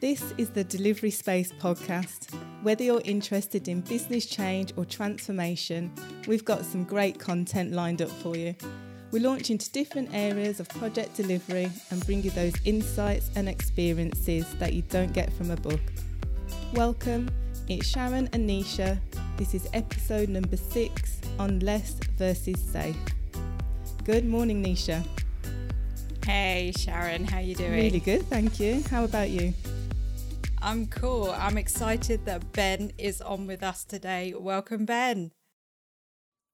This is the Delivery Space podcast. Whether you're interested in business change or transformation, we've got some great content lined up for you. We launch into different areas of project delivery and bring you those insights and experiences that you don't get from a book. Welcome, it's Sharon and Nisha. This is episode number six on less versus safe. Good morning, Nisha. Hey Sharon, how are you doing? Really good, thank you. How about you? I'm cool. I'm excited that Ben is on with us today. Welcome, Ben.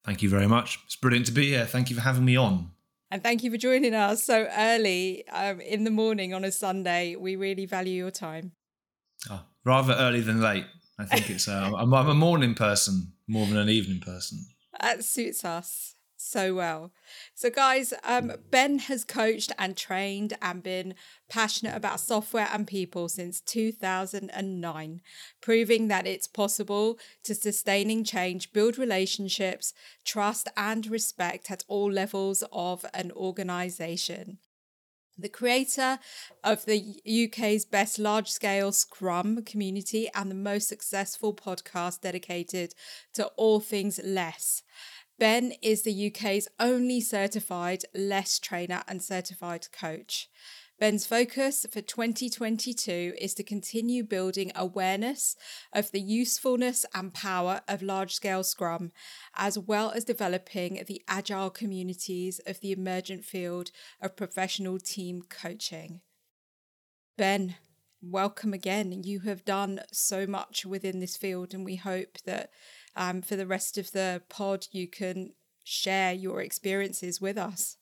Thank you very much. It's brilliant to be here. Thank you for having me on. And thank you for joining us so early um, in the morning on a Sunday. We really value your time. Oh, rather early than late. I think it's. Uh, I'm, I'm a morning person more than an evening person. That suits us so well. So, guys, um, Ben has coached and trained and been passionate about software and people since 2009, proving that it's possible to sustaining change, build relationships, trust, and respect at all levels of an organization. The creator of the UK's best large scale Scrum community and the most successful podcast dedicated to all things less. Ben is the UK's only certified less trainer and certified coach. Ben's focus for 2022 is to continue building awareness of the usefulness and power of large scale Scrum, as well as developing the agile communities of the emergent field of professional team coaching. Ben, welcome again. You have done so much within this field, and we hope that um, for the rest of the pod, you can share your experiences with us.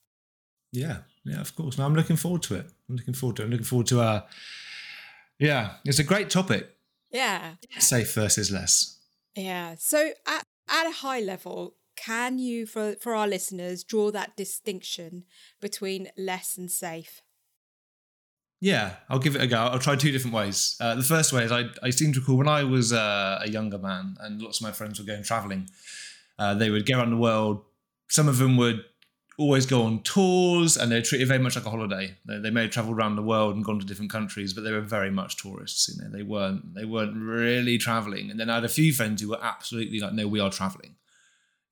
Yeah, yeah, of course. Now I'm looking forward to it. I'm looking forward to it. I'm looking forward to uh yeah, it's a great topic. Yeah. Safe versus less. Yeah. So at at a high level, can you for for our listeners draw that distinction between less and safe? Yeah, I'll give it a go. I'll try two different ways. Uh, the first way is I, I seem to recall when I was uh, a younger man and lots of my friends were going traveling, uh, they would go around the world. Some of them would always go on tours and they're treated very much like a holiday. They, they may have traveled around the world and gone to different countries, but they were very much tourists. You know, they weren't they weren't really traveling. And then I had a few friends who were absolutely like, no, we are traveling.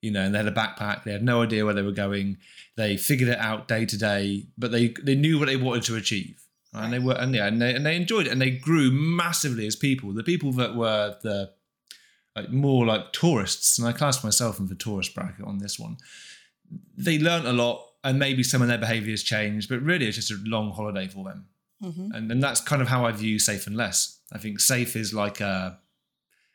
You know, and they had a backpack. They had no idea where they were going. They figured it out day to day, but they they knew what they wanted to achieve. Right? And they were and yeah, and they and they enjoyed it and they grew massively as people. The people that were the like more like tourists, and I class myself in the tourist bracket on this one they learned a lot and maybe some of their behaviors changed, but really it's just a long holiday for them. Mm-hmm. And, and that's kind of how I view safe and less. I think safe is like a,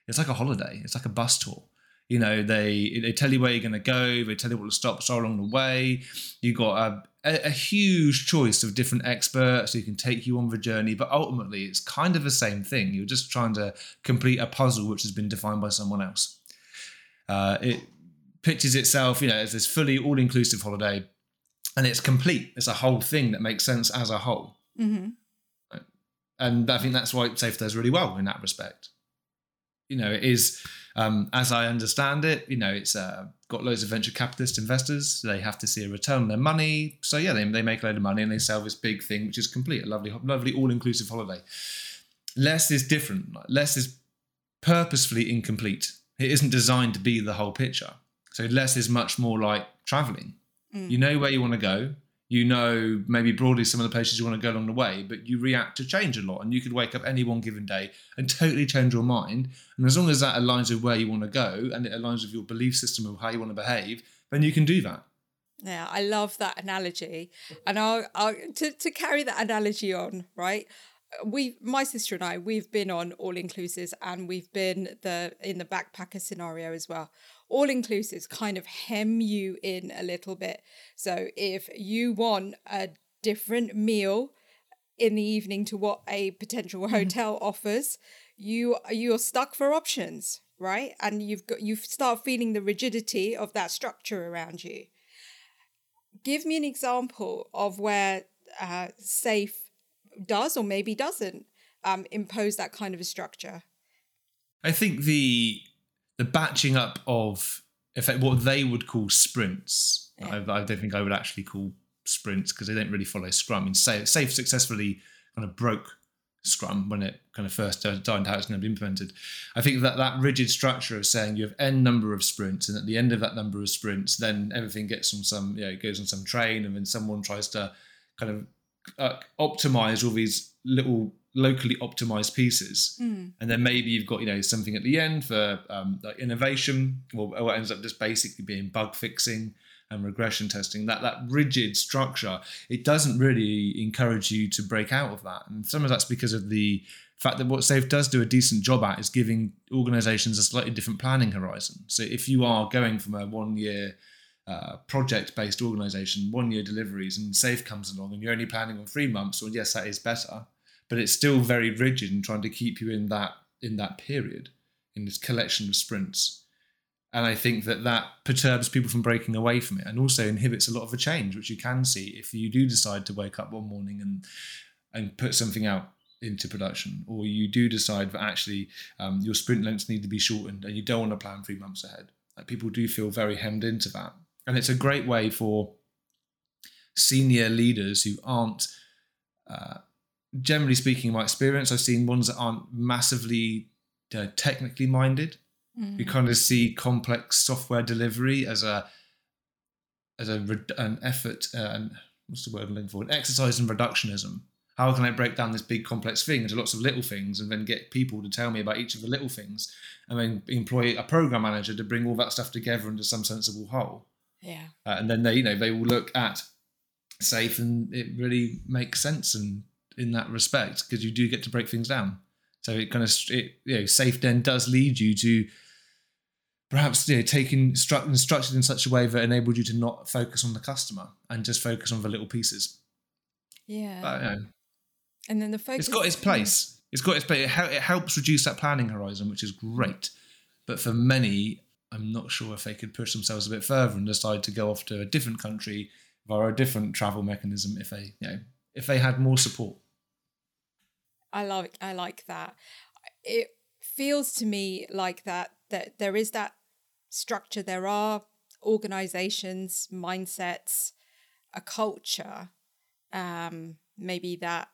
it's like a holiday. It's like a bus tour. You know, they they tell you where you're going to go. They tell you what the stops so along the way. You got a, a, a huge choice of different experts who can take you on the journey. But ultimately, it's kind of the same thing. You're just trying to complete a puzzle which has been defined by someone else. Uh, it pitches itself, you know, as this fully all inclusive holiday, and it's complete. It's a whole thing that makes sense as a whole. Mm-hmm. And I think that's why Safe does really well in that respect. You know, it is, um, as I understand it, you know, it's uh, got loads of venture capitalist investors. They have to see a return on their money. So yeah, they, they make a load of money and they sell this big thing, which is complete, a lovely, lovely all-inclusive holiday. Less is different. Less is purposefully incomplete. It isn't designed to be the whole picture. So less is much more like traveling. Mm. You know where you want to go. You know maybe broadly some of the places you want to go along the way, but you react to change a lot. And you could wake up any one given day and totally change your mind. And as long as that aligns with where you want to go and it aligns with your belief system of how you want to behave, then you can do that. Yeah, I love that analogy. And I'll, I'll to, to carry that analogy on, right? we my sister and I we've been on all inclusives and we've been the in the backpacker scenario as well all inclusives kind of hem you in a little bit. So if you want a different meal in the evening to what a potential mm-hmm. hotel mm. offers, you you're stuck for options, right? And you've got you start feeling the rigidity of that structure around you. Give me an example of where uh, safe does or maybe doesn't um, impose that kind of a structure. I think the the batching up of effect, what they would call sprints. Yeah. I, I, don't think I would actually call sprints because they don't really follow Scrum. I mean, Safe, Safe successfully kind of broke Scrum when it kind of first died how it's going to be implemented. I think that that rigid structure of saying you have n number of sprints, and at the end of that number of sprints, then everything gets on some, you know, goes on some train, and then someone tries to kind of uh, optimize all these little locally optimized pieces. Mm. and then maybe you've got you know something at the end for um, like innovation or what ends up just basically being bug fixing and regression testing that that rigid structure it doesn't really encourage you to break out of that. And some of that's because of the fact that what safe does do a decent job at is giving organizations a slightly different planning horizon. So if you are going from a one year uh, project based organization one year deliveries and safe comes along and you're only planning on three months well yes that is better but it's still very rigid and trying to keep you in that in that period in this collection of sprints. And i think that that perturbs people from breaking away from it and also inhibits a lot of the change which you can see if you do decide to wake up one morning and and put something out into production or you do decide that actually um, your sprint lengths need to be shortened and you don't want to plan three months ahead. Like people do feel very hemmed into that. And it's a great way for senior leaders who aren't uh, generally speaking, in my experience, I've seen ones that aren't massively uh, technically minded. Mm. You kind of see complex software delivery as a as a an effort uh, and what's the word I'm looking for? An exercise in reductionism. How can I break down this big complex thing into lots of little things and then get people to tell me about each of the little things and then employ a program manager to bring all that stuff together into some sensible whole? Yeah. uh, and then they you know they will look at safe and it really makes sense and in that respect because you do get to break things down. So it kind of it, you know safe then does lead you to perhaps you know taking stru- structured in such a way that enabled you to not focus on the customer and just focus on the little pieces. Yeah. but you know, and then the focus. it's got its place. It's got its place. It, hel- it helps reduce that planning horizon which is great. But for many i'm not sure if they could push themselves a bit further and decide to go off to a different country via a different travel mechanism if they you know if they had more support I like I like that. It feels to me like that that there is that structure. There are organizations, mindsets, a culture, um, maybe that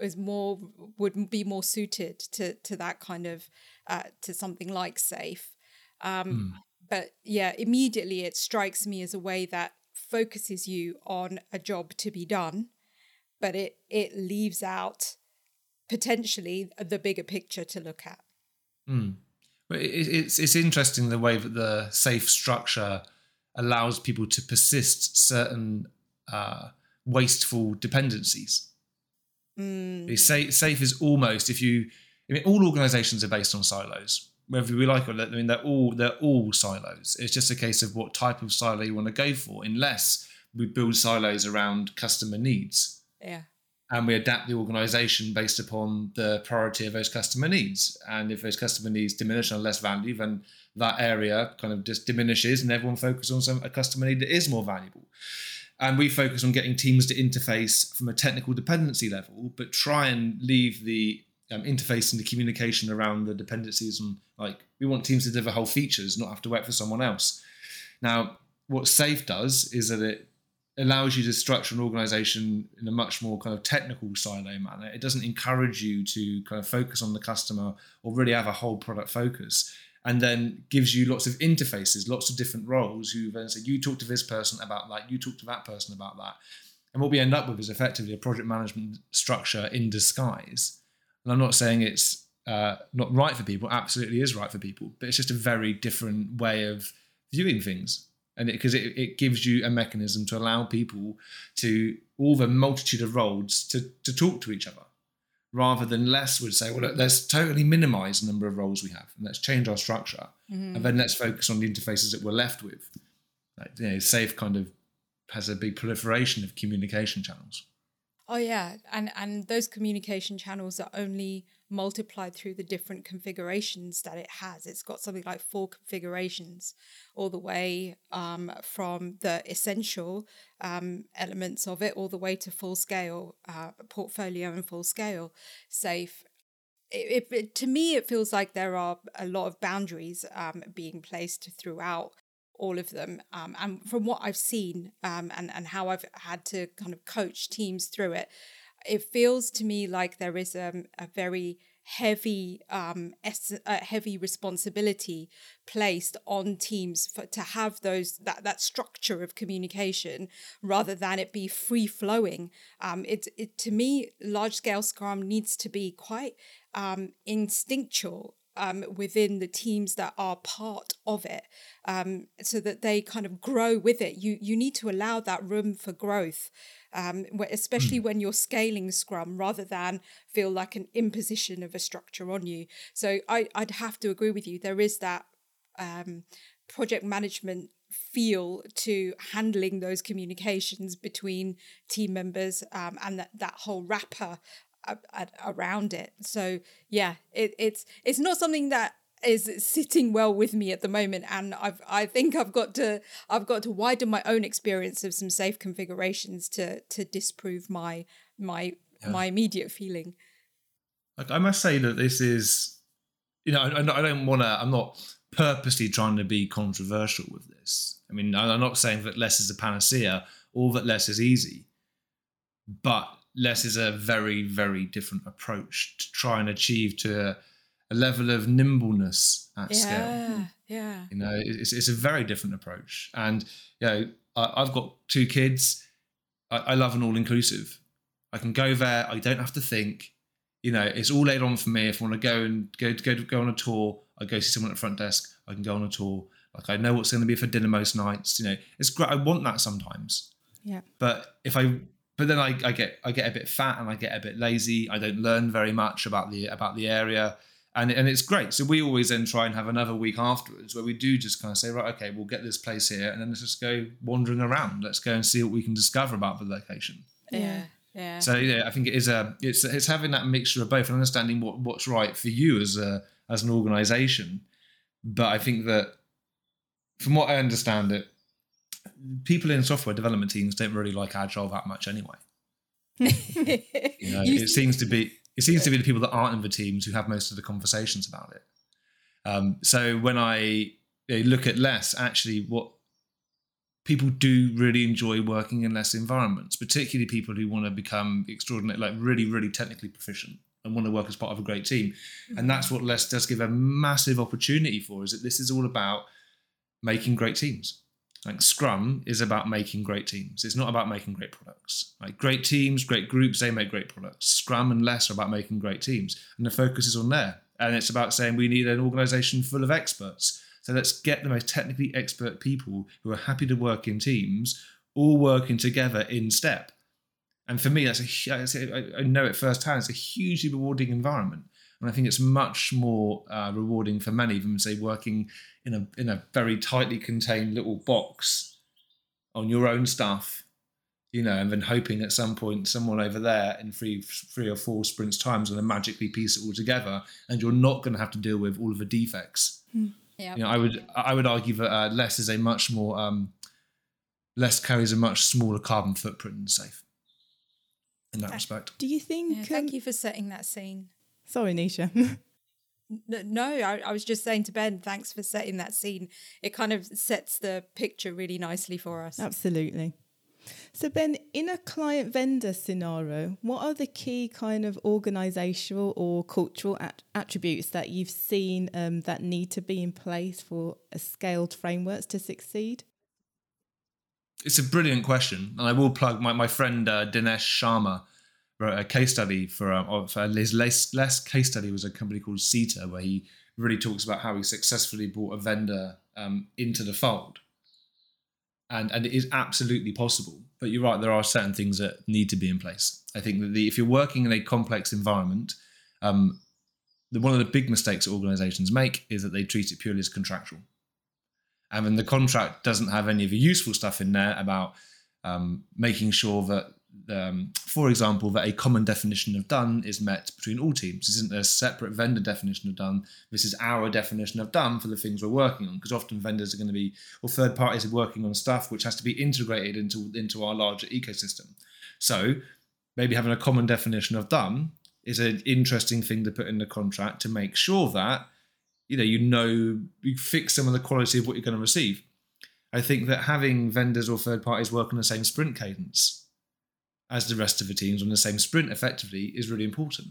is more would be more suited to to that kind of uh, to something like safe. Um, But yeah, immediately it strikes me as a way that focuses you on a job to be done, but it it leaves out potentially the bigger picture to look at. It, it's it's interesting the way that the safe structure allows people to persist certain uh, wasteful dependencies. The Safe, safe is almost if you. I mean, all organisations are based on silos, whether we like it or not. I mean, they're all they're all silos. It's just a case of what type of silo you want to go for. Unless we build silos around customer needs Yeah. And we adapt the organization based upon the priority of those customer needs. And if those customer needs diminish or less value, then that area kind of just diminishes and everyone focuses on some, a customer need that is more valuable. And we focus on getting teams to interface from a technical dependency level, but try and leave the um, interface and the communication around the dependencies and like we want teams to deliver whole features, not have to wait for someone else. Now, what Safe does is that it allows you to structure an organization in a much more kind of technical silo manner. It doesn't encourage you to kind of focus on the customer or really have a whole product focus. And then gives you lots of interfaces, lots of different roles who then say, you talk to this person about that, you talk to that person about that. And what we end up with is effectively a project management structure in disguise. And I'm not saying it's uh, not right for people, absolutely is right for people, but it's just a very different way of viewing things and because it, it, it gives you a mechanism to allow people to all the multitude of roles to, to talk to each other rather than less would say well look, let's totally minimize the number of roles we have and let's change our structure mm-hmm. and then let's focus on the interfaces that we're left with. Like, you know, safe kind of has a big proliferation of communication channels Oh yeah, and and those communication channels are only multiplied through the different configurations that it has. It's got something like four configurations, all the way um, from the essential um, elements of it, all the way to full scale uh, portfolio and full scale safe. It, it, it- to me, it feels like there are a lot of boundaries um, being placed throughout all of them. Um, and from what I've seen um, and, and how I've had to kind of coach teams through it, it feels to me like there is um, a very heavy um es- heavy responsibility placed on teams for to have those that that structure of communication rather than it be free flowing um it, it to me large scale scrum needs to be quite um instinctual um, within the teams that are part of it, um, so that they kind of grow with it. You you need to allow that room for growth, um, especially mm. when you're scaling Scrum, rather than feel like an imposition of a structure on you. So I I'd have to agree with you. There is that um, project management feel to handling those communications between team members um, and that, that whole wrapper around it. So yeah, it, it's it's not something that is sitting well with me at the moment and I've I think I've got to I've got to widen my own experience of some safe configurations to to disprove my my yeah. my immediate feeling. Like I must say that this is you know I, I don't want to I'm not purposely trying to be controversial with this. I mean I'm not saying that less is a panacea or that less is easy. But less is a very very different approach to try and achieve to a, a level of nimbleness at yeah, scale. yeah. Yeah. you know it's, it's a very different approach. And you know I, have got two kids. I, I love an all-inclusive. I can go there. I don't have to think. You know it's all laid on for me. If i want to go and go go go on a tour i go see someone at the front desk. I can go on a tour. Like i know what's going to be for dinner most nights you know. It's great. I want that sometimes. Yeah. But if i but then I, I get I get a bit fat and I get a bit lazy. I don't learn very much about the about the area, and and it's great. So we always then try and have another week afterwards where we do just kind of say, right, okay, we'll get this place here, and then let's just go wandering around. Let's go and see what we can discover about the location. Yeah. Yeah. So yeah, I think it is a it's it's having that mixture of both and understanding what what's right for you as a as an organisation. But I think that from what I understand it, people in software development teams don't really like agile that much anyway. you know, it seems to be it seems to be the people that aren't in the teams who have most of the conversations about it. Um, so when I you know, look at less, actually, what people do really enjoy working in less environments, particularly people who want to become extraordinary, like really, really technically proficient and want to work as part of a great team. Mm-hmm. And that's what less does give a massive opportunity for, is that this is all about making great teams. Like Scrum is about making great teams. It's not about making great products. Like great teams, great groups, they make great products. Scrum and less are about making great teams. And the focus is on there. And it's about saying we need an organization full of experts. So let's get the most technically expert people who are happy to work in teams, all working together in step. And for me, that's a, I know it firsthand, it's a hugely rewarding environment. And I think it's much more uh, rewarding for many than say working in a in a very tightly contained little box on your own stuff, you know, and then hoping at some point someone over there in three three or four sprints times going to magically piece it all together, and you're not going to have to deal with all of the defects. Mm. Yeah. You know, I would I would argue that uh, less is a much more um, less carries a much smaller carbon footprint and safe in that respect. Do you think? Yeah, thank um, you for setting that scene. Sorry, Nisha. no, I, I was just saying to Ben, thanks for setting that scene. It kind of sets the picture really nicely for us. Absolutely. So, Ben, in a client vendor scenario, what are the key kind of organizational or cultural at- attributes that you've seen um, that need to be in place for a scaled frameworks to succeed? It's a brilliant question. And I will plug my, my friend uh, Dinesh Sharma wrote a case study for, um, for his last, case study was a company called SITA, where he really talks about how he successfully brought a vendor um, into the fold. And, and it is absolutely possible. But you're right, there are certain things that need to be in place. I think that the, if you're working in a complex environment, um, the, one of the big mistakes organizations make is that they treat it purely as contractual. And then the contract doesn't have any of the useful stuff in there about um, making sure that um, for example, that a common definition of done is met between all teams. This isn't a separate vendor definition of done. This is our definition of done for the things we're working on. Because often vendors are going to be, or third parties are working on stuff which has to be integrated into, into our larger ecosystem. So maybe having a common definition of done is an interesting thing to put in the contract to make sure that you know you know you fix some of the quality of what you're going to receive. I think that having vendors or third parties work on the same sprint cadence as the rest of the teams on the same sprint effectively is really important.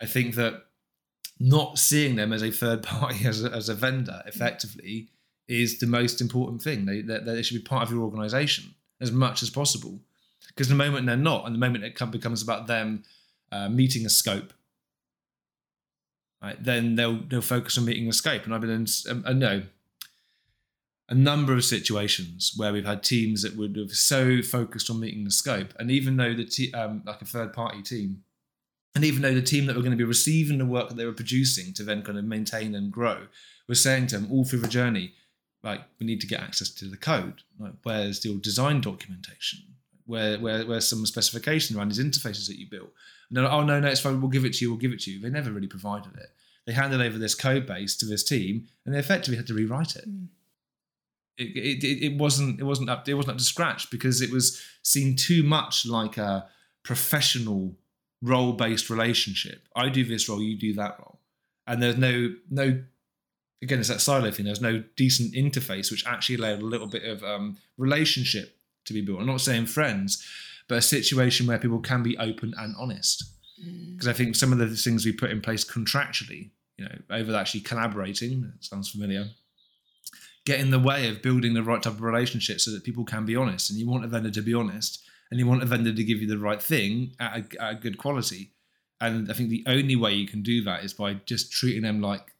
I think that not seeing them as a third party, as a, as a vendor effectively, is the most important thing. They, they, they should be part of your organization as much as possible. Because the moment they're not, and the moment it becomes about them uh, meeting a scope, right, then they'll they'll focus on meeting a scope. And I've been in, um, I know a number of situations where we've had teams that would have so focused on meeting the scope, and even though the te- um, like a third party team, and even though the team that were going to be receiving the work that they were producing to then kind of maintain and grow was saying to them all through the journey, like we need to get access to the code. Like where's your design documentation? Where where where's some specification around these interfaces that you built? No, oh no, no, it's fine. We'll give it to you. We'll give it to you. They never really provided it. They handed over this code base to this team, and they effectively had to rewrite it. Mm it, it, it wasn't it wasn't up it wasn't up to scratch because it was seen too much like a professional role based relationship. I do this role, you do that role, and there's no no again it's that silo thing. There's no decent interface which actually allowed a little bit of um, relationship to be built. I'm not saying friends, but a situation where people can be open and honest. Because mm. I think some of the things we put in place contractually, you know, over actually collaborating, sounds familiar get in the way of building the right type of relationship so that people can be honest. And you want a vendor to be honest, and you want a vendor to give you the right thing at a, at a good quality. And I think the only way you can do that is by just treating them like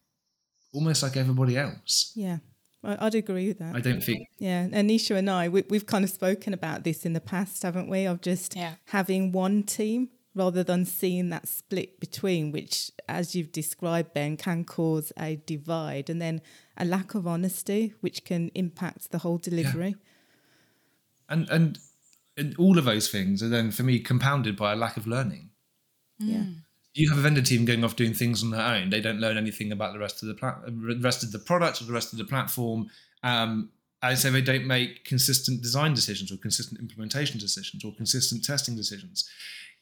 almost like everybody else. Yeah. I'd agree with that. I don't think. Yeah, Anisha and I, we, have kind of spoken about this in the past, haven't we? Of just yeah. having one team rather than seeing that split between, which, as you've described, Ben, can cause a divide. And then a lack of honesty, which can impact the whole delivery. Yeah. And, and and all of those things are then for me compounded by a lack of learning. Yeah. You have a vendor team going off doing things on their own. They don't learn anything about the rest of the pla- rest of the product or the rest of the platform. Um, and so they don't make consistent design decisions or consistent implementation decisions or consistent testing decisions.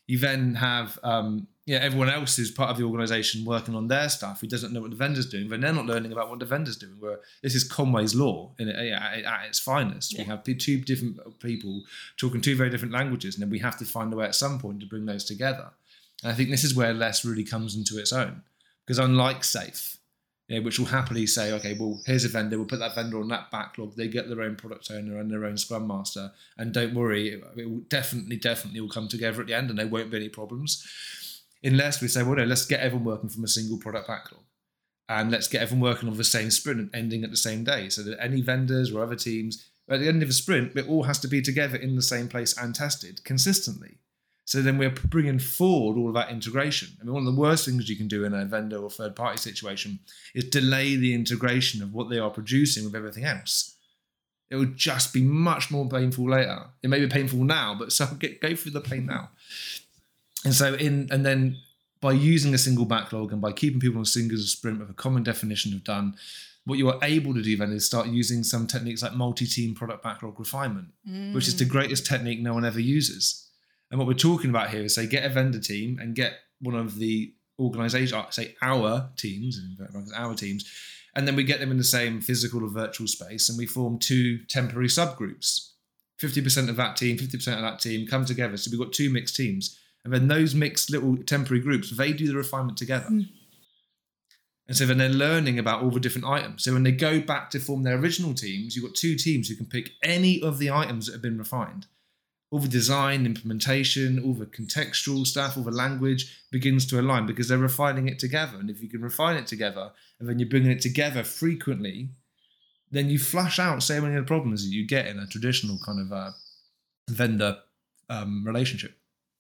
You then have um, yeah, everyone else who's part of the organization working on their stuff who doesn't know what the vendor's doing, then they're not learning about what the vendor's doing. Where this is Conway's law in, at, at its finest. Yeah. We have two different people talking two very different languages, and then we have to find a way at some point to bring those together. And I think this is where less really comes into its own. Because unlike SAFe, know, which will happily say, okay, well, here's a vendor, we'll put that vendor on that backlog. They get their own product owner and their own scrum master. And don't worry, it, it will definitely, definitely will come together at the end and there won't be any problems. Unless we say, well, no, let's get everyone working from a single product backlog. And let's get everyone working on the same sprint and ending at the same day. So that any vendors or other teams, at the end of a sprint, it all has to be together in the same place and tested consistently. So then we're bringing forward all of that integration. I mean, one of the worst things you can do in a vendor or third party situation is delay the integration of what they are producing with everything else. It would just be much more painful later. It may be painful now, but so get, go through the pain now. And so in and then by using a single backlog and by keeping people on single sprint with a common definition of done, what you are able to do then is start using some techniques like multi-team product backlog refinement, mm. which is the mm. greatest technique no one ever uses and what we're talking about here is say get a vendor team and get one of the organization, uh, say our teams, our teams, and then we get them in the same physical or virtual space and we form two temporary subgroups. 50% of that team, 50% of that team come together. So we've got two mixed teams. And then those mixed little temporary groups, they do the refinement together. Mm. And so then they're learning about all the different items. So when they go back to form their original teams, you've got two teams who can pick any of the items that have been refined all the design, implementation, all the contextual stuff, all the language begins to align because they're refining it together. And if you can refine it together and then you're bringing it together frequently, then you flush out so many of the problems that you get in a traditional kind of uh, vendor um, relationship.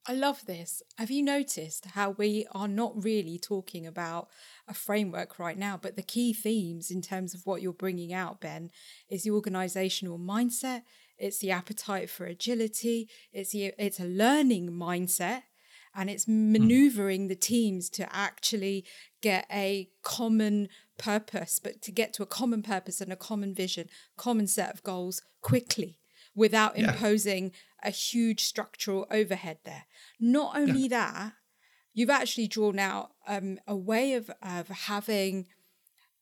I love this. Have you noticed how we are not really talking about a framework right now, but the key themes in terms of what you're bringing out, Ben, is the organizational mindset, it's the appetite for agility, it's the, it's a learning mindset and it's hmm. maneuvering the teams to actually get a common purpose, but to get to a common purpose and a common vision, common set of goals quickly without yeah. imposing a huge structural overhead there. Not only yeah. that, you've actually drawn out um, a way of, of having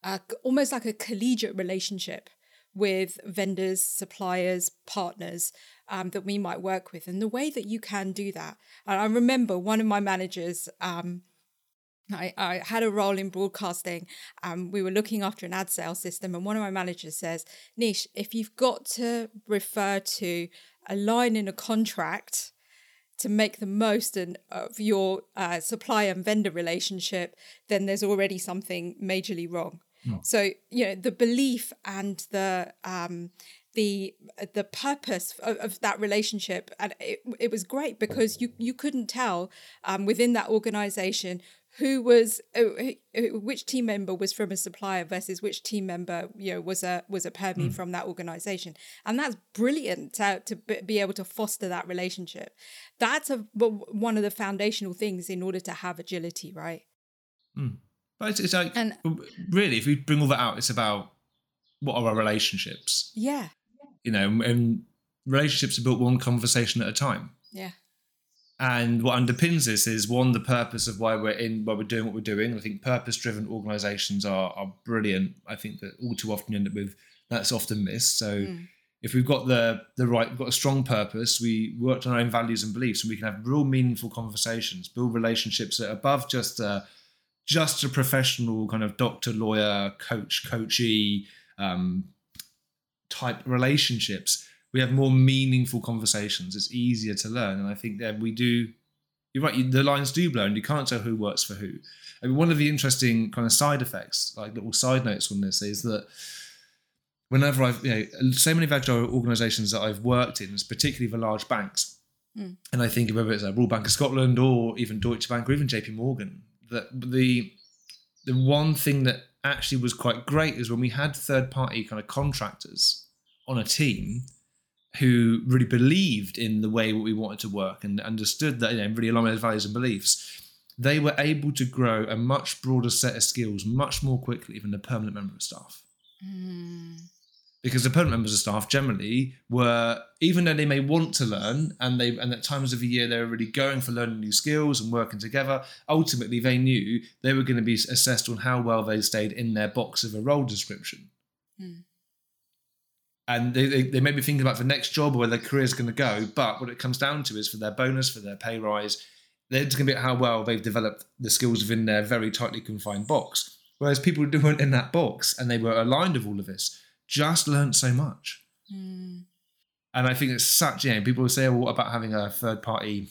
a, almost like a collegiate relationship with vendors, suppliers, partners um, that we might work with, and the way that you can do that. And I remember one of my managers. Um, I, I had a role in broadcasting. Um, we were looking after an ad sales system, and one of my managers says, Nish, if you've got to refer to a line in a contract to make the most of your uh, supplier and vendor relationship, then there's already something majorly wrong. Hmm. So you know the belief and the um, the the purpose of, of, that relationship, and it, it was great because you you couldn't tell um, within that organization who was uh, which team member was from a supplier versus which team member you know was a was a permie mm. from that organization and that's brilliant to, to be able to foster that relationship that's a one of the foundational things in order to have agility right mm. It's, it's like and, really if we bring all that out it's about what are our relationships yeah you know and relationships are built one conversation at a time yeah and what underpins this is one, the purpose of why we're in, why we're doing what we're doing. I think purpose-driven organisations are are brilliant. I think that all too often end up with that's often missed. So mm. if we've got the the right, we've got a strong purpose, we worked on our own values and beliefs, and we can have real meaningful conversations, build relationships that are above just a just a professional kind of doctor, lawyer, coach, coachee um, type relationships we have more meaningful conversations. It's easier to learn, and I think that we do. You're right. You, the lines do blur, and you can't tell who works for who. I mean, one of the interesting kind of side effects, like little side notes on this, is that whenever I've, you know, so many of agile organisations that I've worked in, particularly the large banks, mm. and I think whether it's a Royal Bank of Scotland or even Deutsche Bank or even JP Morgan, that the the one thing that actually was quite great is when we had third party kind of contractors on a team who really believed in the way we wanted to work and understood that, you know, really aligned with values and beliefs, they were able to grow a much broader set of skills much more quickly than a permanent member of staff. Mm. Because the permanent members of staff generally were, even though they may want to learn, and they and at times of the year they were really going for learning new skills and working together. Ultimately, they knew they were going to be assessed on how well they stayed in their box of a role description. Mm and they, they, they may be thinking about the next job or where their career is going to go. But what it comes down to is for their bonus, for their pay rise, it's going to be how well they've developed the skills within their very tightly confined box. Whereas people who weren't in that box and they were aligned with all of this just learned so much. Mm. And I think it's such, you know, people will say, well, what about having a third party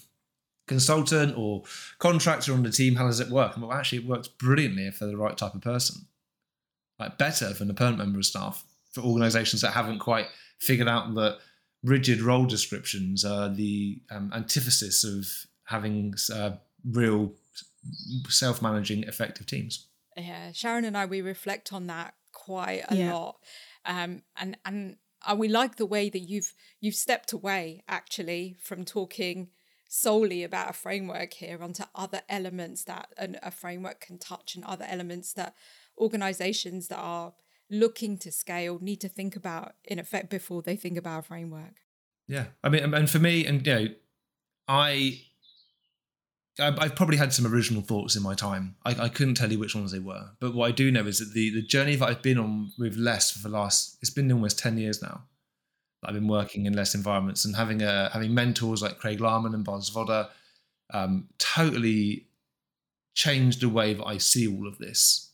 consultant or contractor on the team? How does it work? And well, actually, it works brilliantly if they're the right type of person, like better than a permanent member of staff for organizations that haven't quite figured out that rigid role descriptions are the um, antithesis of having uh, real self-managing effective teams yeah sharon and i we reflect on that quite a yeah. lot um, and and and we like the way that you've you've stepped away actually from talking solely about a framework here onto other elements that an, a framework can touch and other elements that organizations that are looking to scale need to think about in effect before they think about a framework. Yeah, I mean, and for me, and you know, I I've probably had some original thoughts in my time. I, I, couldn't tell you which ones they were, but what I do know is that the the journey that I've been on with less for the last it's been almost ten years now. I've been working in less environments and having a having mentors like Craig Larman and Bas Vodde um, totally changed the way that I see all of this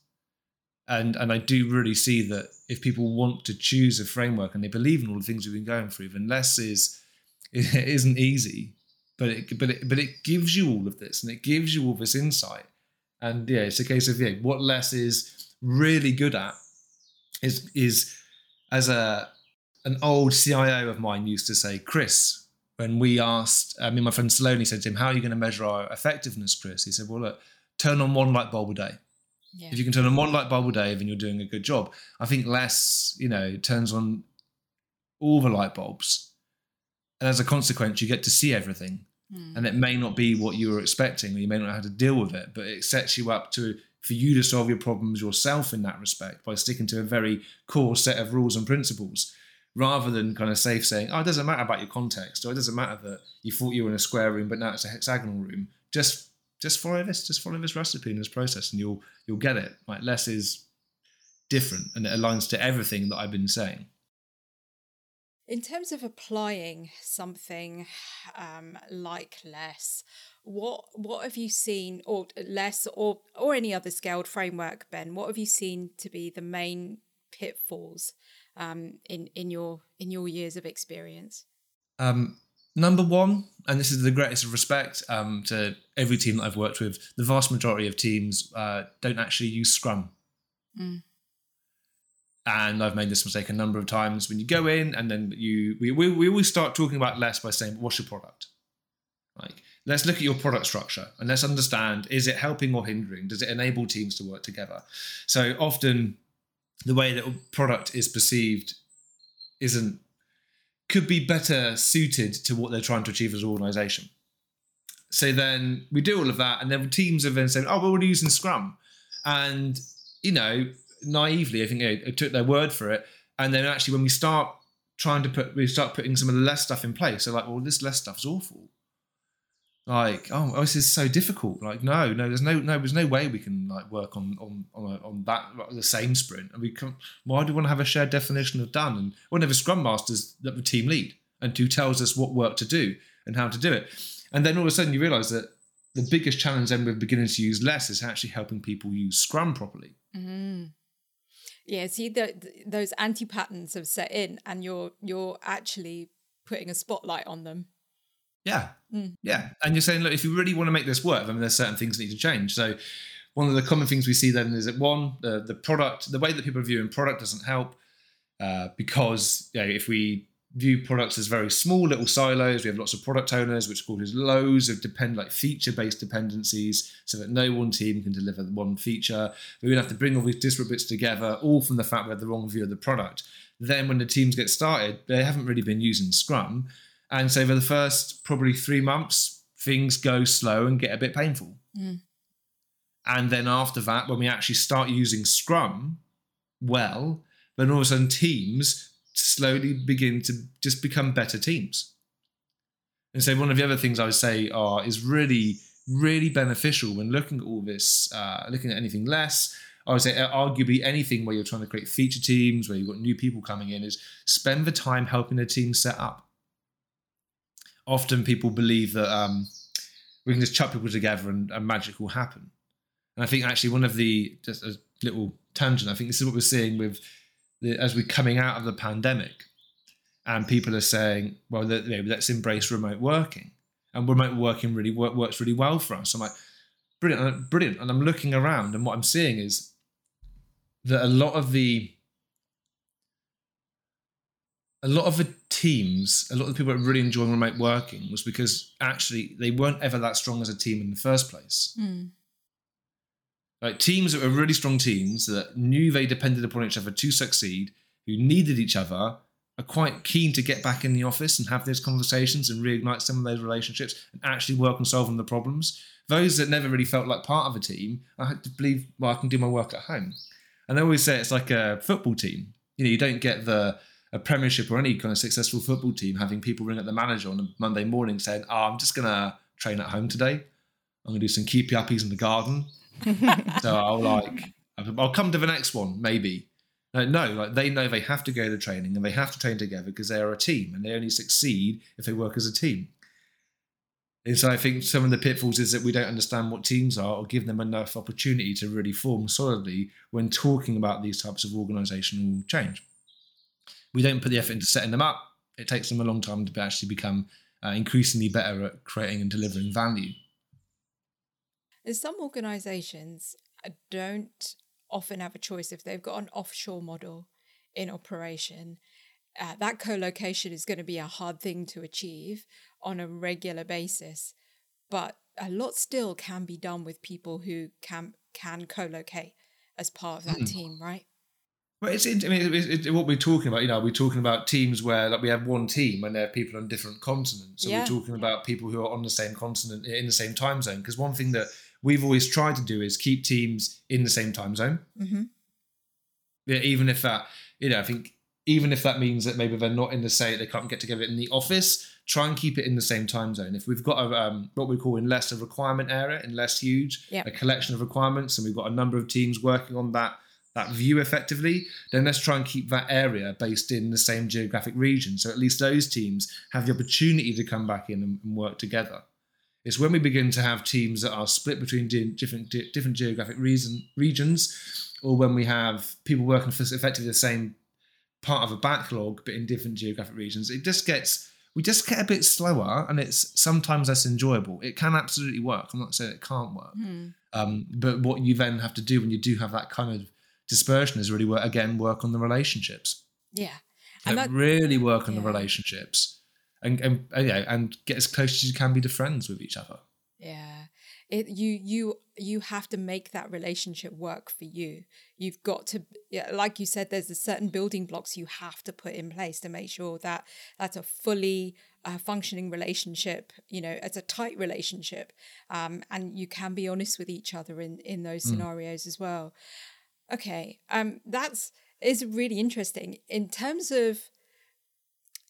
and and I do really see that if people want to choose a framework and they believe in all the things we've been going through, then less is it isn't easy, but it but it but it gives you all of this and it gives you all this insight. And yeah, it's a case of yeah, what less is really good at is is as a an old CIO of mine used to say, Chris, when we asked, uh, I mean, my friend Saloni said to him, How are you going to measure our effectiveness, Chris? He said, Well, look, turn on one light bulb a day. Yeah. If you can turn on one light bulb a day, then you're doing a good job. I think less, you know, turns on all the light bulbs. And as a consequence, you get to see everything. Mm. And it may not be what you were expecting, or you may not know how to deal with it, but it sets you up to for you to solve your problems yourself in that respect by sticking to a very core set of rules and principles rather than kind of safe saying, oh, it doesn't matter about your context, or it doesn't matter that you thought you were in a square room, but now it's a hexagonal room. Just just follow this, just follow this recipe and this process, and you'll you'll get it. Like less is different, and it aligns to everything that I've been saying. In terms of applying something um, like less, what what have you seen, or less, or or any other scaled framework, Ben? What have you seen to be the main pitfalls um, in in your in your years of experience? Um, number one, and this is the greatest of respect um, to every team that I've worked with, the vast majority of teams uh, don't actually use Scrum. Mm. And I've made this mistake a number of times. When you go in and then you, we, we, we always start talking about less by saying, what's your product? Like, let's look at your product structure and let's understand is it helping or hindering? Does it enable teams to work together? So often, the way that a product is perceived isn't could be better suited to what they're trying to achieve as an organization. So then we do all of that, and then teams have then said, "Oh, well, we're using Scrum," and you know, naively, I think they took their word for it. And then actually, when we start trying to put, we start putting some of the less stuff in place. They're like, well, this less stuff is awful. Like, oh, oh, this is so difficult. Like, no, no, there's no, no, there's no way we can like work on on on, a, on that like, the same sprint. And we can. Why do we want to have a shared definition of done? And to have a scrum masters that the team lead and who tells us what work to do and how to do it. And then all of a sudden, you realise that the biggest challenge then with beginning to use less is actually helping people use Scrum properly. Mm. Yeah, see, the, the, those anti patterns have set in, and you're you're actually putting a spotlight on them. Yeah, Mm. yeah, and you're saying, look, if you really want to make this work, I mean, there's certain things that need to change. So, one of the common things we see then is that one, the the product, the way that people are viewing product doesn't help, uh, because you know, if we view products as very small little silos. We have lots of product owners, which causes loads of depend like feature-based dependencies, so that no one team can deliver one feature. We're gonna have to bring all these disparate bits together, all from the fact we have the wrong view of the product. Then when the teams get started, they haven't really been using Scrum. And so for the first probably three months, things go slow and get a bit painful. Mm. And then after that, when we actually start using Scrum well, then all of a sudden teams slowly begin to just become better teams. And so one of the other things I would say are is really, really beneficial when looking at all this, uh, looking at anything less. I would say uh, arguably anything where you're trying to create feature teams, where you've got new people coming in, is spend the time helping the team set up. Often people believe that um, we can just chuck people together and, and magic will happen. And I think actually one of the just a little tangent. I think this is what we're seeing with as we're coming out of the pandemic, and people are saying, "Well, let's embrace remote working," and remote working really work, works really well for us. I'm like, brilliant, brilliant. And I'm looking around, and what I'm seeing is that a lot of the a lot of the teams, a lot of the people are really enjoying remote working was because actually they weren't ever that strong as a team in the first place. Mm. Like teams that were really strong teams that knew they depended upon each other to succeed, who needed each other, are quite keen to get back in the office and have those conversations and reignite some of those relationships and actually work on solving the problems. Those that never really felt like part of a team, I had to believe, well, I can do my work at home. And I always say it's like a football team. You know, you don't get the a premiership or any kind of successful football team having people ring at the manager on a Monday morning saying, "Oh, I'm just gonna train at home today. I'm gonna do some keepy uppies in the garden. so I'll like, I'll come to the next one maybe." No, like they know they have to go to training and they have to train together because they are a team and they only succeed if they work as a team. And so I think some of the pitfalls is that we don't understand what teams are or give them enough opportunity to really form solidly when talking about these types of organizational change. We don't put the effort into setting them up. It takes them a long time to actually become uh, increasingly better at creating and delivering value. Some organizations don't often have a choice if they've got an offshore model in operation. Uh, that co-location is going to be a hard thing to achieve on a regular basis, but a lot still can be done with people who can can co-locate as part of that Mm. team, right? Well, it's, I mean, it's, it's what we're talking about. You know, we're talking about teams where like we have one team and there are people on different continents. So Yeah. we're talking about people who are on the same continent in the same time zone. Because one thing that we've always tried to do is keep teams in the same time zone. Mm-hmm. Yeah, even if that, you know, I think even if that means that maybe they're not in the same, they can't get together in the office. Try and keep it in the same time zone. If we've got a um, what we call in less a requirement area, in less huge, Yeah. a collection of requirements, and we've got a number of teams working on that that view effectively, then let's try and keep that area based in the same geographic region. So at least those teams have the opportunity to come back in and, and work together. It's when we begin to have teams that are split between different different geographic reason, regions, or when we have people working for effectively the same part of a backlog but in different geographic regions. It just gets we just get a bit slower and it's sometimes less enjoyable. It can absolutely work. I'm not saying it can't work. Mm. Um, but what you then have to do when you do have that kind of dispersion is really work again work on the relationships. Yeah. And that, really work on yeah. the relationships and, and, yeah, and get as close as you can be to friends with each other. Yeah it you you you have to make that relationship work for you you've got to yeah, like you said there's a certain building blocks you have to put in place to make sure that that's a fully uh, functioning relationship you know it's a tight relationship um, and you can be honest with each other in in those mm. scenarios as well okay um that's is really interesting in terms of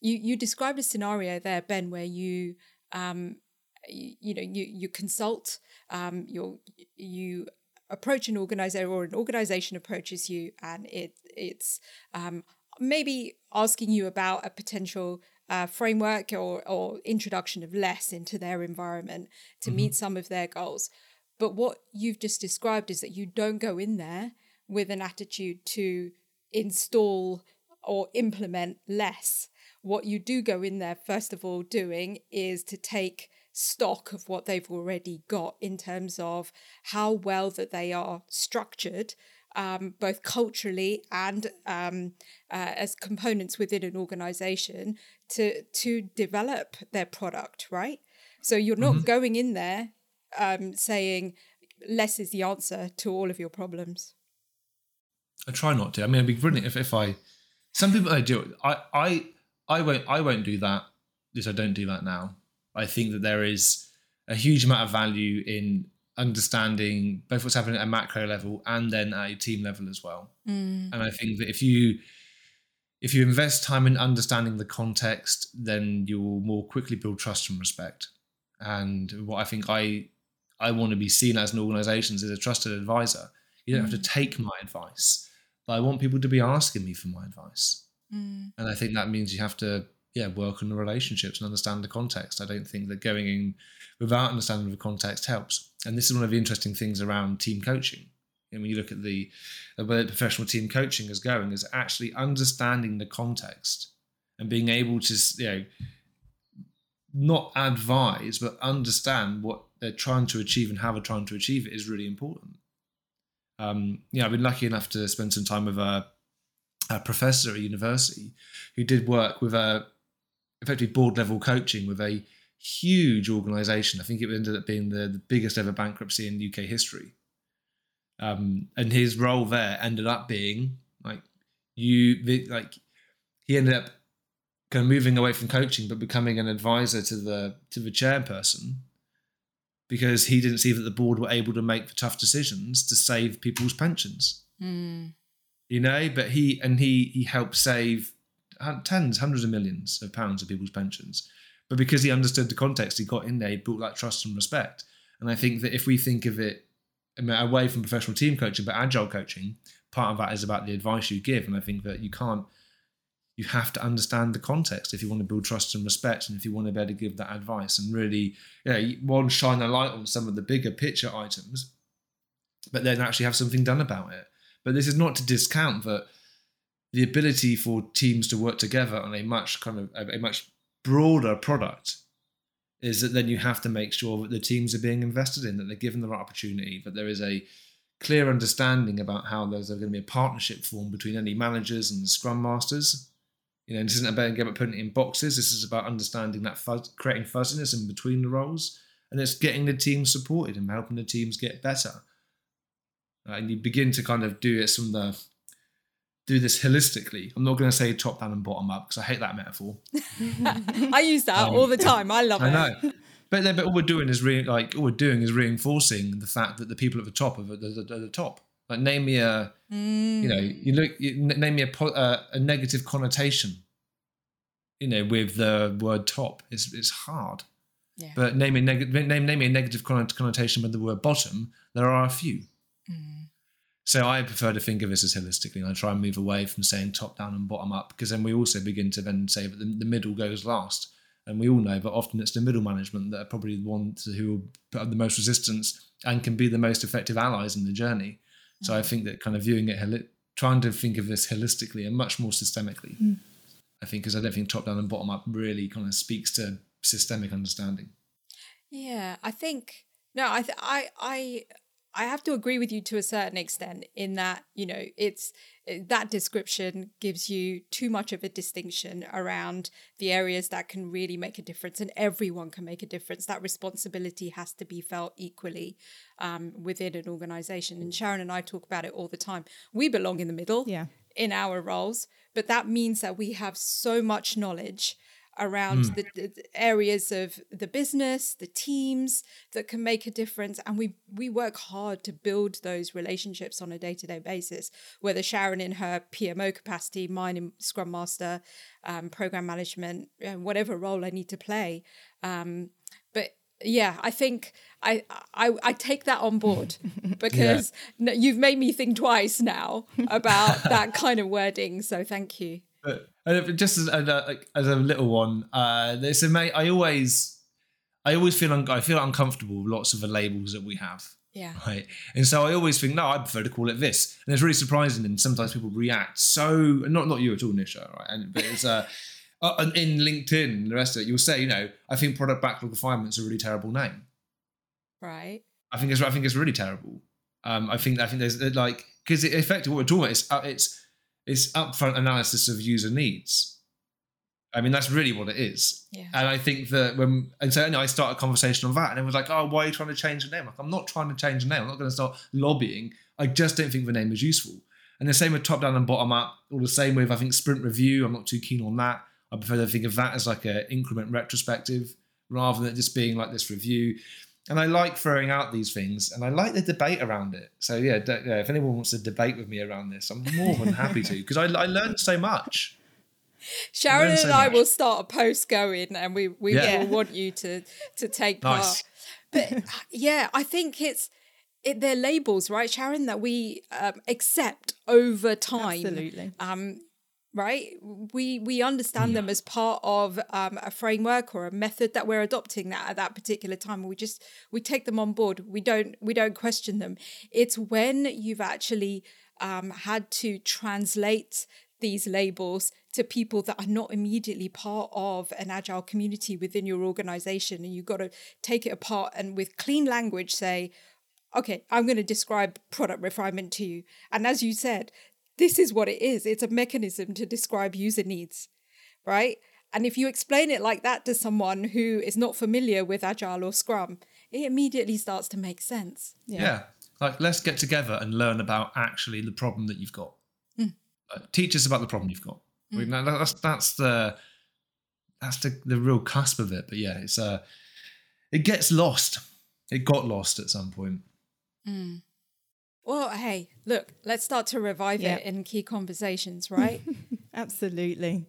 you you described a scenario there ben where you um you, you know you you consult um, you you approach an organizer or an organization approaches you and it it's um, maybe asking you about a potential uh, framework or, or introduction of LeSS into their environment to mm-hmm. meet some of their goals. But what you've just described is that you don't go in there with an attitude to install or implement LeSS. What you do go in there, first of all, doing is to take stock of what they've already got in terms of how well that they are structured um, both culturally and um, uh, as components within an organization to to develop their product right? So you're not mm-hmm. going in there um, saying LeSS is the answer to all of your problems. I try not to. I mean it'd be brilliant if, if i some people i do i i i won't i won't do that at least i don't do that now I think that there is a huge amount of value in understanding both what's happening at a macro level and then at a team level as well. Mm. And I think that if you if you invest time in understanding the context, then you will more quickly build trust and respect. And what I think I I want to be seen as an organization is a trusted advisor. You don't mm. have to mm. take my advice, but I want people to be asking me for my advice. Mm. And I think that means you have to yeah, work on the relationships and understand the context. I don't think that going in without understanding the context helps. And this is one of the interesting things around team coaching. And when you look at the, way professional team coaching is going, is actually understanding the context and being able to, you know, not advise, but understand what they're trying to achieve and how they're trying to achieve it is really important. Um, yeah, I've been lucky enough to spend some time with a, a professor at university who did work with a effectively board level coaching with a huge organization. I think it ended up being the, the biggest ever bankruptcy in UK history. Um, and his role there ended up being like you like he ended up kind of moving away from coaching but becoming an advisor to the to the chairperson because he didn't see that the board were able to make the tough decisions to save people's pensions. Mm. You know, but he and he he helped save uh, tens, hundreds of millions of pounds of people's pensions. But because he understood the context, he got in there, he built that trust and respect. And I think that if we think of it away from professional team coaching, but agile coaching, part of that is about the advice you give. And I think that you can't, you have to understand the context if you want to build trust and respect and if you want to be able to give that advice and really, you know, one, shine a light on some of the bigger picture items, but then actually have something done about it. But this is not to discount that the ability for teams to work together on a much kind of a, much broader product is that then you have to make sure that the teams are being invested in, that they're given the right opportunity, that there is a clear understanding about how there's going to be a partnership formed between any managers and scrum masters. You know, this isn't about putting it in boxes. This is about understanding that fuzz, creating fuzziness in between the roles, and it's getting the teams supported and helping the teams get better. And you begin to kind of do it from the do this holistically. I'm not going to say top down and bottom up because I hate that metaphor. I use that um, all the time. I love I it. I know. But then, but all we're doing is re- like all we're doing is reinforcing the fact that the people at the top are the, the, the, the top. Like name me a, mm. you know, you look, you, name me a, uh, a negative connotation. You know, with the word top, it's it's hard. Yeah. But name a negative name name me a negative connotation with the word bottom. There are a few. Mm. So I prefer to think of this as holistically, and I try and move away from saying top down and bottom up, because then we also begin to then say that the, the middle goes last. And we all know that often it's the middle management that are probably the ones who will put up the most resistance and can be the most effective allies in the journey. So I mm. think that kind of viewing it, trying to think of this holistically and much more systemically, mm. I think, because I don't think top down and bottom up really kind of speaks to systemic understanding. Yeah, I think no, I th- I I I have to agree with you to a certain extent in that you know it's that description gives you too much of a distinction around the areas that can really make a difference and everyone can make a difference. That responsibility has to be felt equally um, within an organization. And sharon and i talk about it all the time. We belong in the middle Yeah. in our roles but that means that we have so much knowledge around the, the areas of the business the teams that can make a difference and we we work hard to build those relationships on a day-to-day basis whether sharon in her pmo capacity mine in scrum master um, program management uh, whatever role i need to play. Um, but yeah i think I, I i take that on board because n you've made me think twice now about that kind of wording so thank you But uh, just as, a, as a little one, uh, there's a mate. I always, I always feel un- I feel uncomfortable with lots of the labels that we have. yeah Right. And so I always think, no, I prefer to call it this. And it's really surprising. And sometimes people react so, not not you at all, Nisha, right? And, but it's uh, uh, in LinkedIn the rest of it, you'll say, you know, I think product backlog refinement's a really terrible name. right I think it's, I think it's really terrible. Um, I think, I think there's uh, like, because it effectively what we're talking about is, uh, it's, it's upfront analysis of user needs. I mean, that's really what it is. yeah And I think that when, and so I start a conversation on that, and it was like, oh, why are you trying to change the name? Like, I'm not trying to change the name. I'm not going to start lobbying. I just don't think the name is useful. And the same with top down and bottom up, or the same with, I think, sprint review. I'm not too keen on that. I prefer to think of that as like an increment retrospective rather than it just being like this review. And I like throwing out these things and I like the debate around it. So, yeah, d- yeah if anyone wants to debate with me around this, I'm more than happy to because I, I learned so much. Sharon learn so and I much. will start a post going, and we we Yeah. will want you to to take Nice. part. But yeah, I think it's it, they're labels, right, Sharon, that we um, accept over time. Absolutely. Um, right? We we understand them as part of um, a framework or a method that we're adopting that at that particular time. We just we take them on board. We don't we don't question them. It's when you've actually um, had to translate these labels to people that are not immediately part of an agile community within your organization and you've got to take it apart and with clean language say okay i'm going to describe product refinement to you and as you said this is what it is it's a mechanism to describe user needs right and if you explain it like that to someone who is not familiar with agile or scrum it immediately starts to make sense Yeah. Like, let's get together and learn about actually the problem that you've got. Uh, teach us about the problem you've got. I mean, that- that's that's the that's the, the real cusp of it. But yeah, it's uh it gets lost. It got lost at some point. Well hey look let's start to revive Yeah. it in key conversations right Absolutely.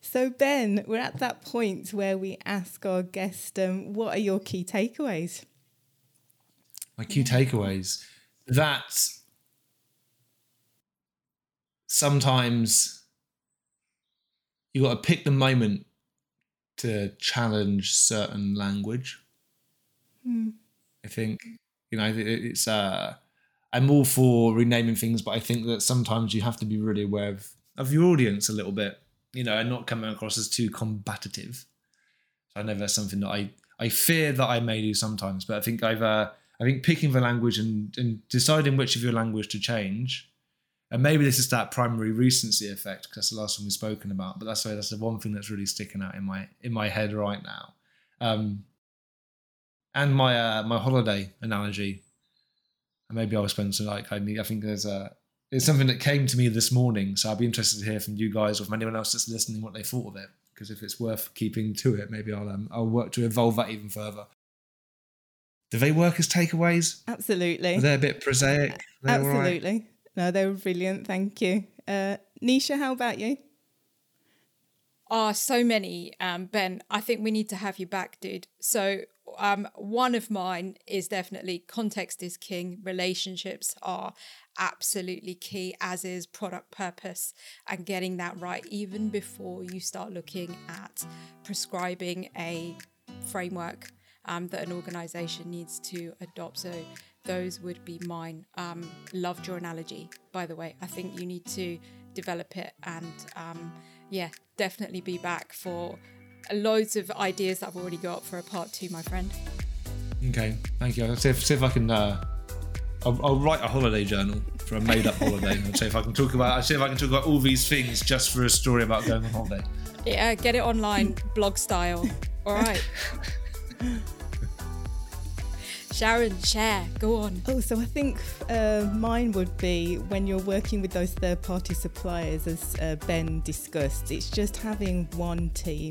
So, Ben, we're at that point where we ask our guest, um, what are your key takeaways? My key takeaways that sometimes you got to pick the moment to challenge certain language. I think you know it- it's uh I'm all for renaming things, but I think that sometimes you have to be really aware of, of your audience a little bit, you know, and not coming across as too combative. I know that's something that I I fear that I may do sometimes, but I think I've uh, I think picking the language and, and deciding which of your language to change, and maybe this is that primacy recency effect because that's the last one we've spoken about. But that's that's the one thing that's really sticking out in my in my head right now. Um, and my uh, my holiday analogy, and maybe I'll spend some like I need. I think there's a it's something that came to me this morning, so I'd be interested to hear from you guys or from anyone else that's listening what they thought of it. Because if it's worth keeping to it, maybe I'll um, I'll work to evolve that even further. Do they work as takeaways? Absolutely. They're they a bit prosaic? They all right? Absolutely. No, they were brilliant. Thank you. Uh, Nisha, how about you? are so many, um, Ben. I think we need to have you back, dude. So um, one of mine is definitely context is king. Relationships are absolutely key, as is product purpose and getting that right, even before you start looking at prescribing a framework um, that an organization needs to adopt. So, those would be mine. Um, loved your analogy, by the way. I think you need to develop it and, um, yeah, definitely be back for loads of ideas that I've already got for a part two, my friend. Okay, thank you. I'll see if, see if I can. Uh, I'll, I'll write a holiday journal for a made-up holiday. I'll see if I can talk about. I'll see if I can talk about all these things just for a story about going on holiday. Yeah, get it online, blog style. All right. Sharon, share. Go on. Oh, so I think uh, mine would be when you're working with those third party suppliers, as uh, Ben discussed, it's just having one team,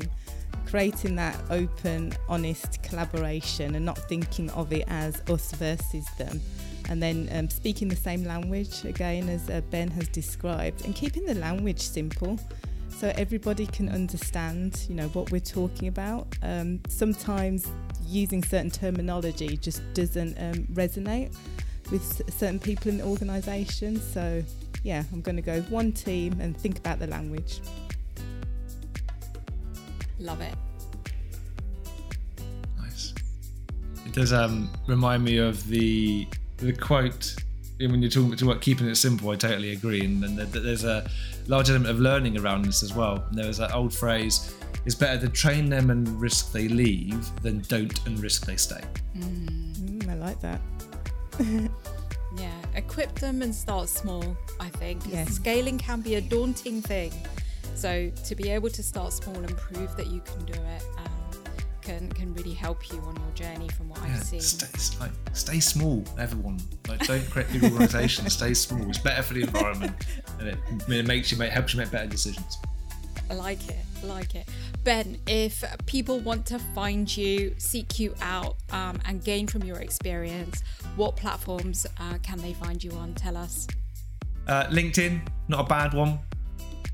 creating that open, honest collaboration and not thinking of it as us versus them. And then um, speaking the same language again, as uh, Ben has described, and keeping the language simple so everybody can understand, you know, what we're talking about. Um, sometimes using certain terminology just doesn't um, resonate with certain people in the organisation. So, yeah, I'm going to go one team and think about the language. Love it. Nice. It does um, remind me of the the quote when you're talking about keeping it simple. I totally agree, and, and there's a large element of learning around this as well. There was that old phrase it's better to train them and risk they leave than don't and risk they stay. Mm, I like that. yeah, equip them and start small, I think. Yes. Scaling can be a daunting thing. So to be able to start small and prove that you can do it um, can, can really help you on your journey from what Yeah, I've seen. stay, like, stay small, everyone. Like, don't create big organisations. stay small. It's better for the environment, and it, it makes you make helps you make better decisions. I like it. I like it. Ben, if people want to find you, seek you out, um, and gain from your experience, what platforms uh, can they find you on? Tell us. Uh, LinkedIn, not a bad one.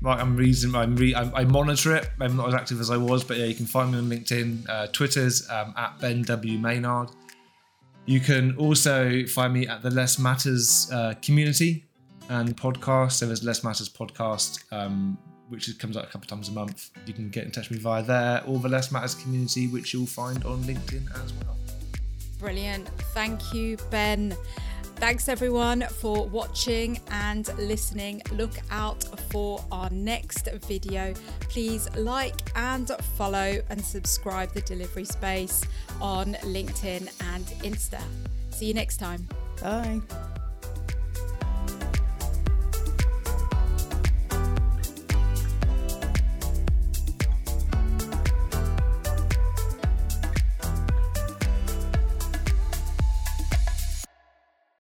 I'm reason I'm re- I, I monitor it. I'm not as active as I was, but yeah, you can find me on LinkedIn. Uh, Twitter's um, at Ben W Maynard. You can also find me at the LeSS Matters uh, community and podcast. So there's LeSS Matters podcast, um, which comes out a couple times a month. You can get in touch with me via there or the LeSS Matters community, which you'll find on LinkedIn as well. Brilliant. Thank you, Ben. Thanks everyone for watching and listening. Look out for our next video. Please like and follow and subscribe the delivery space on LinkedIn and Insta. See you next time. Bye.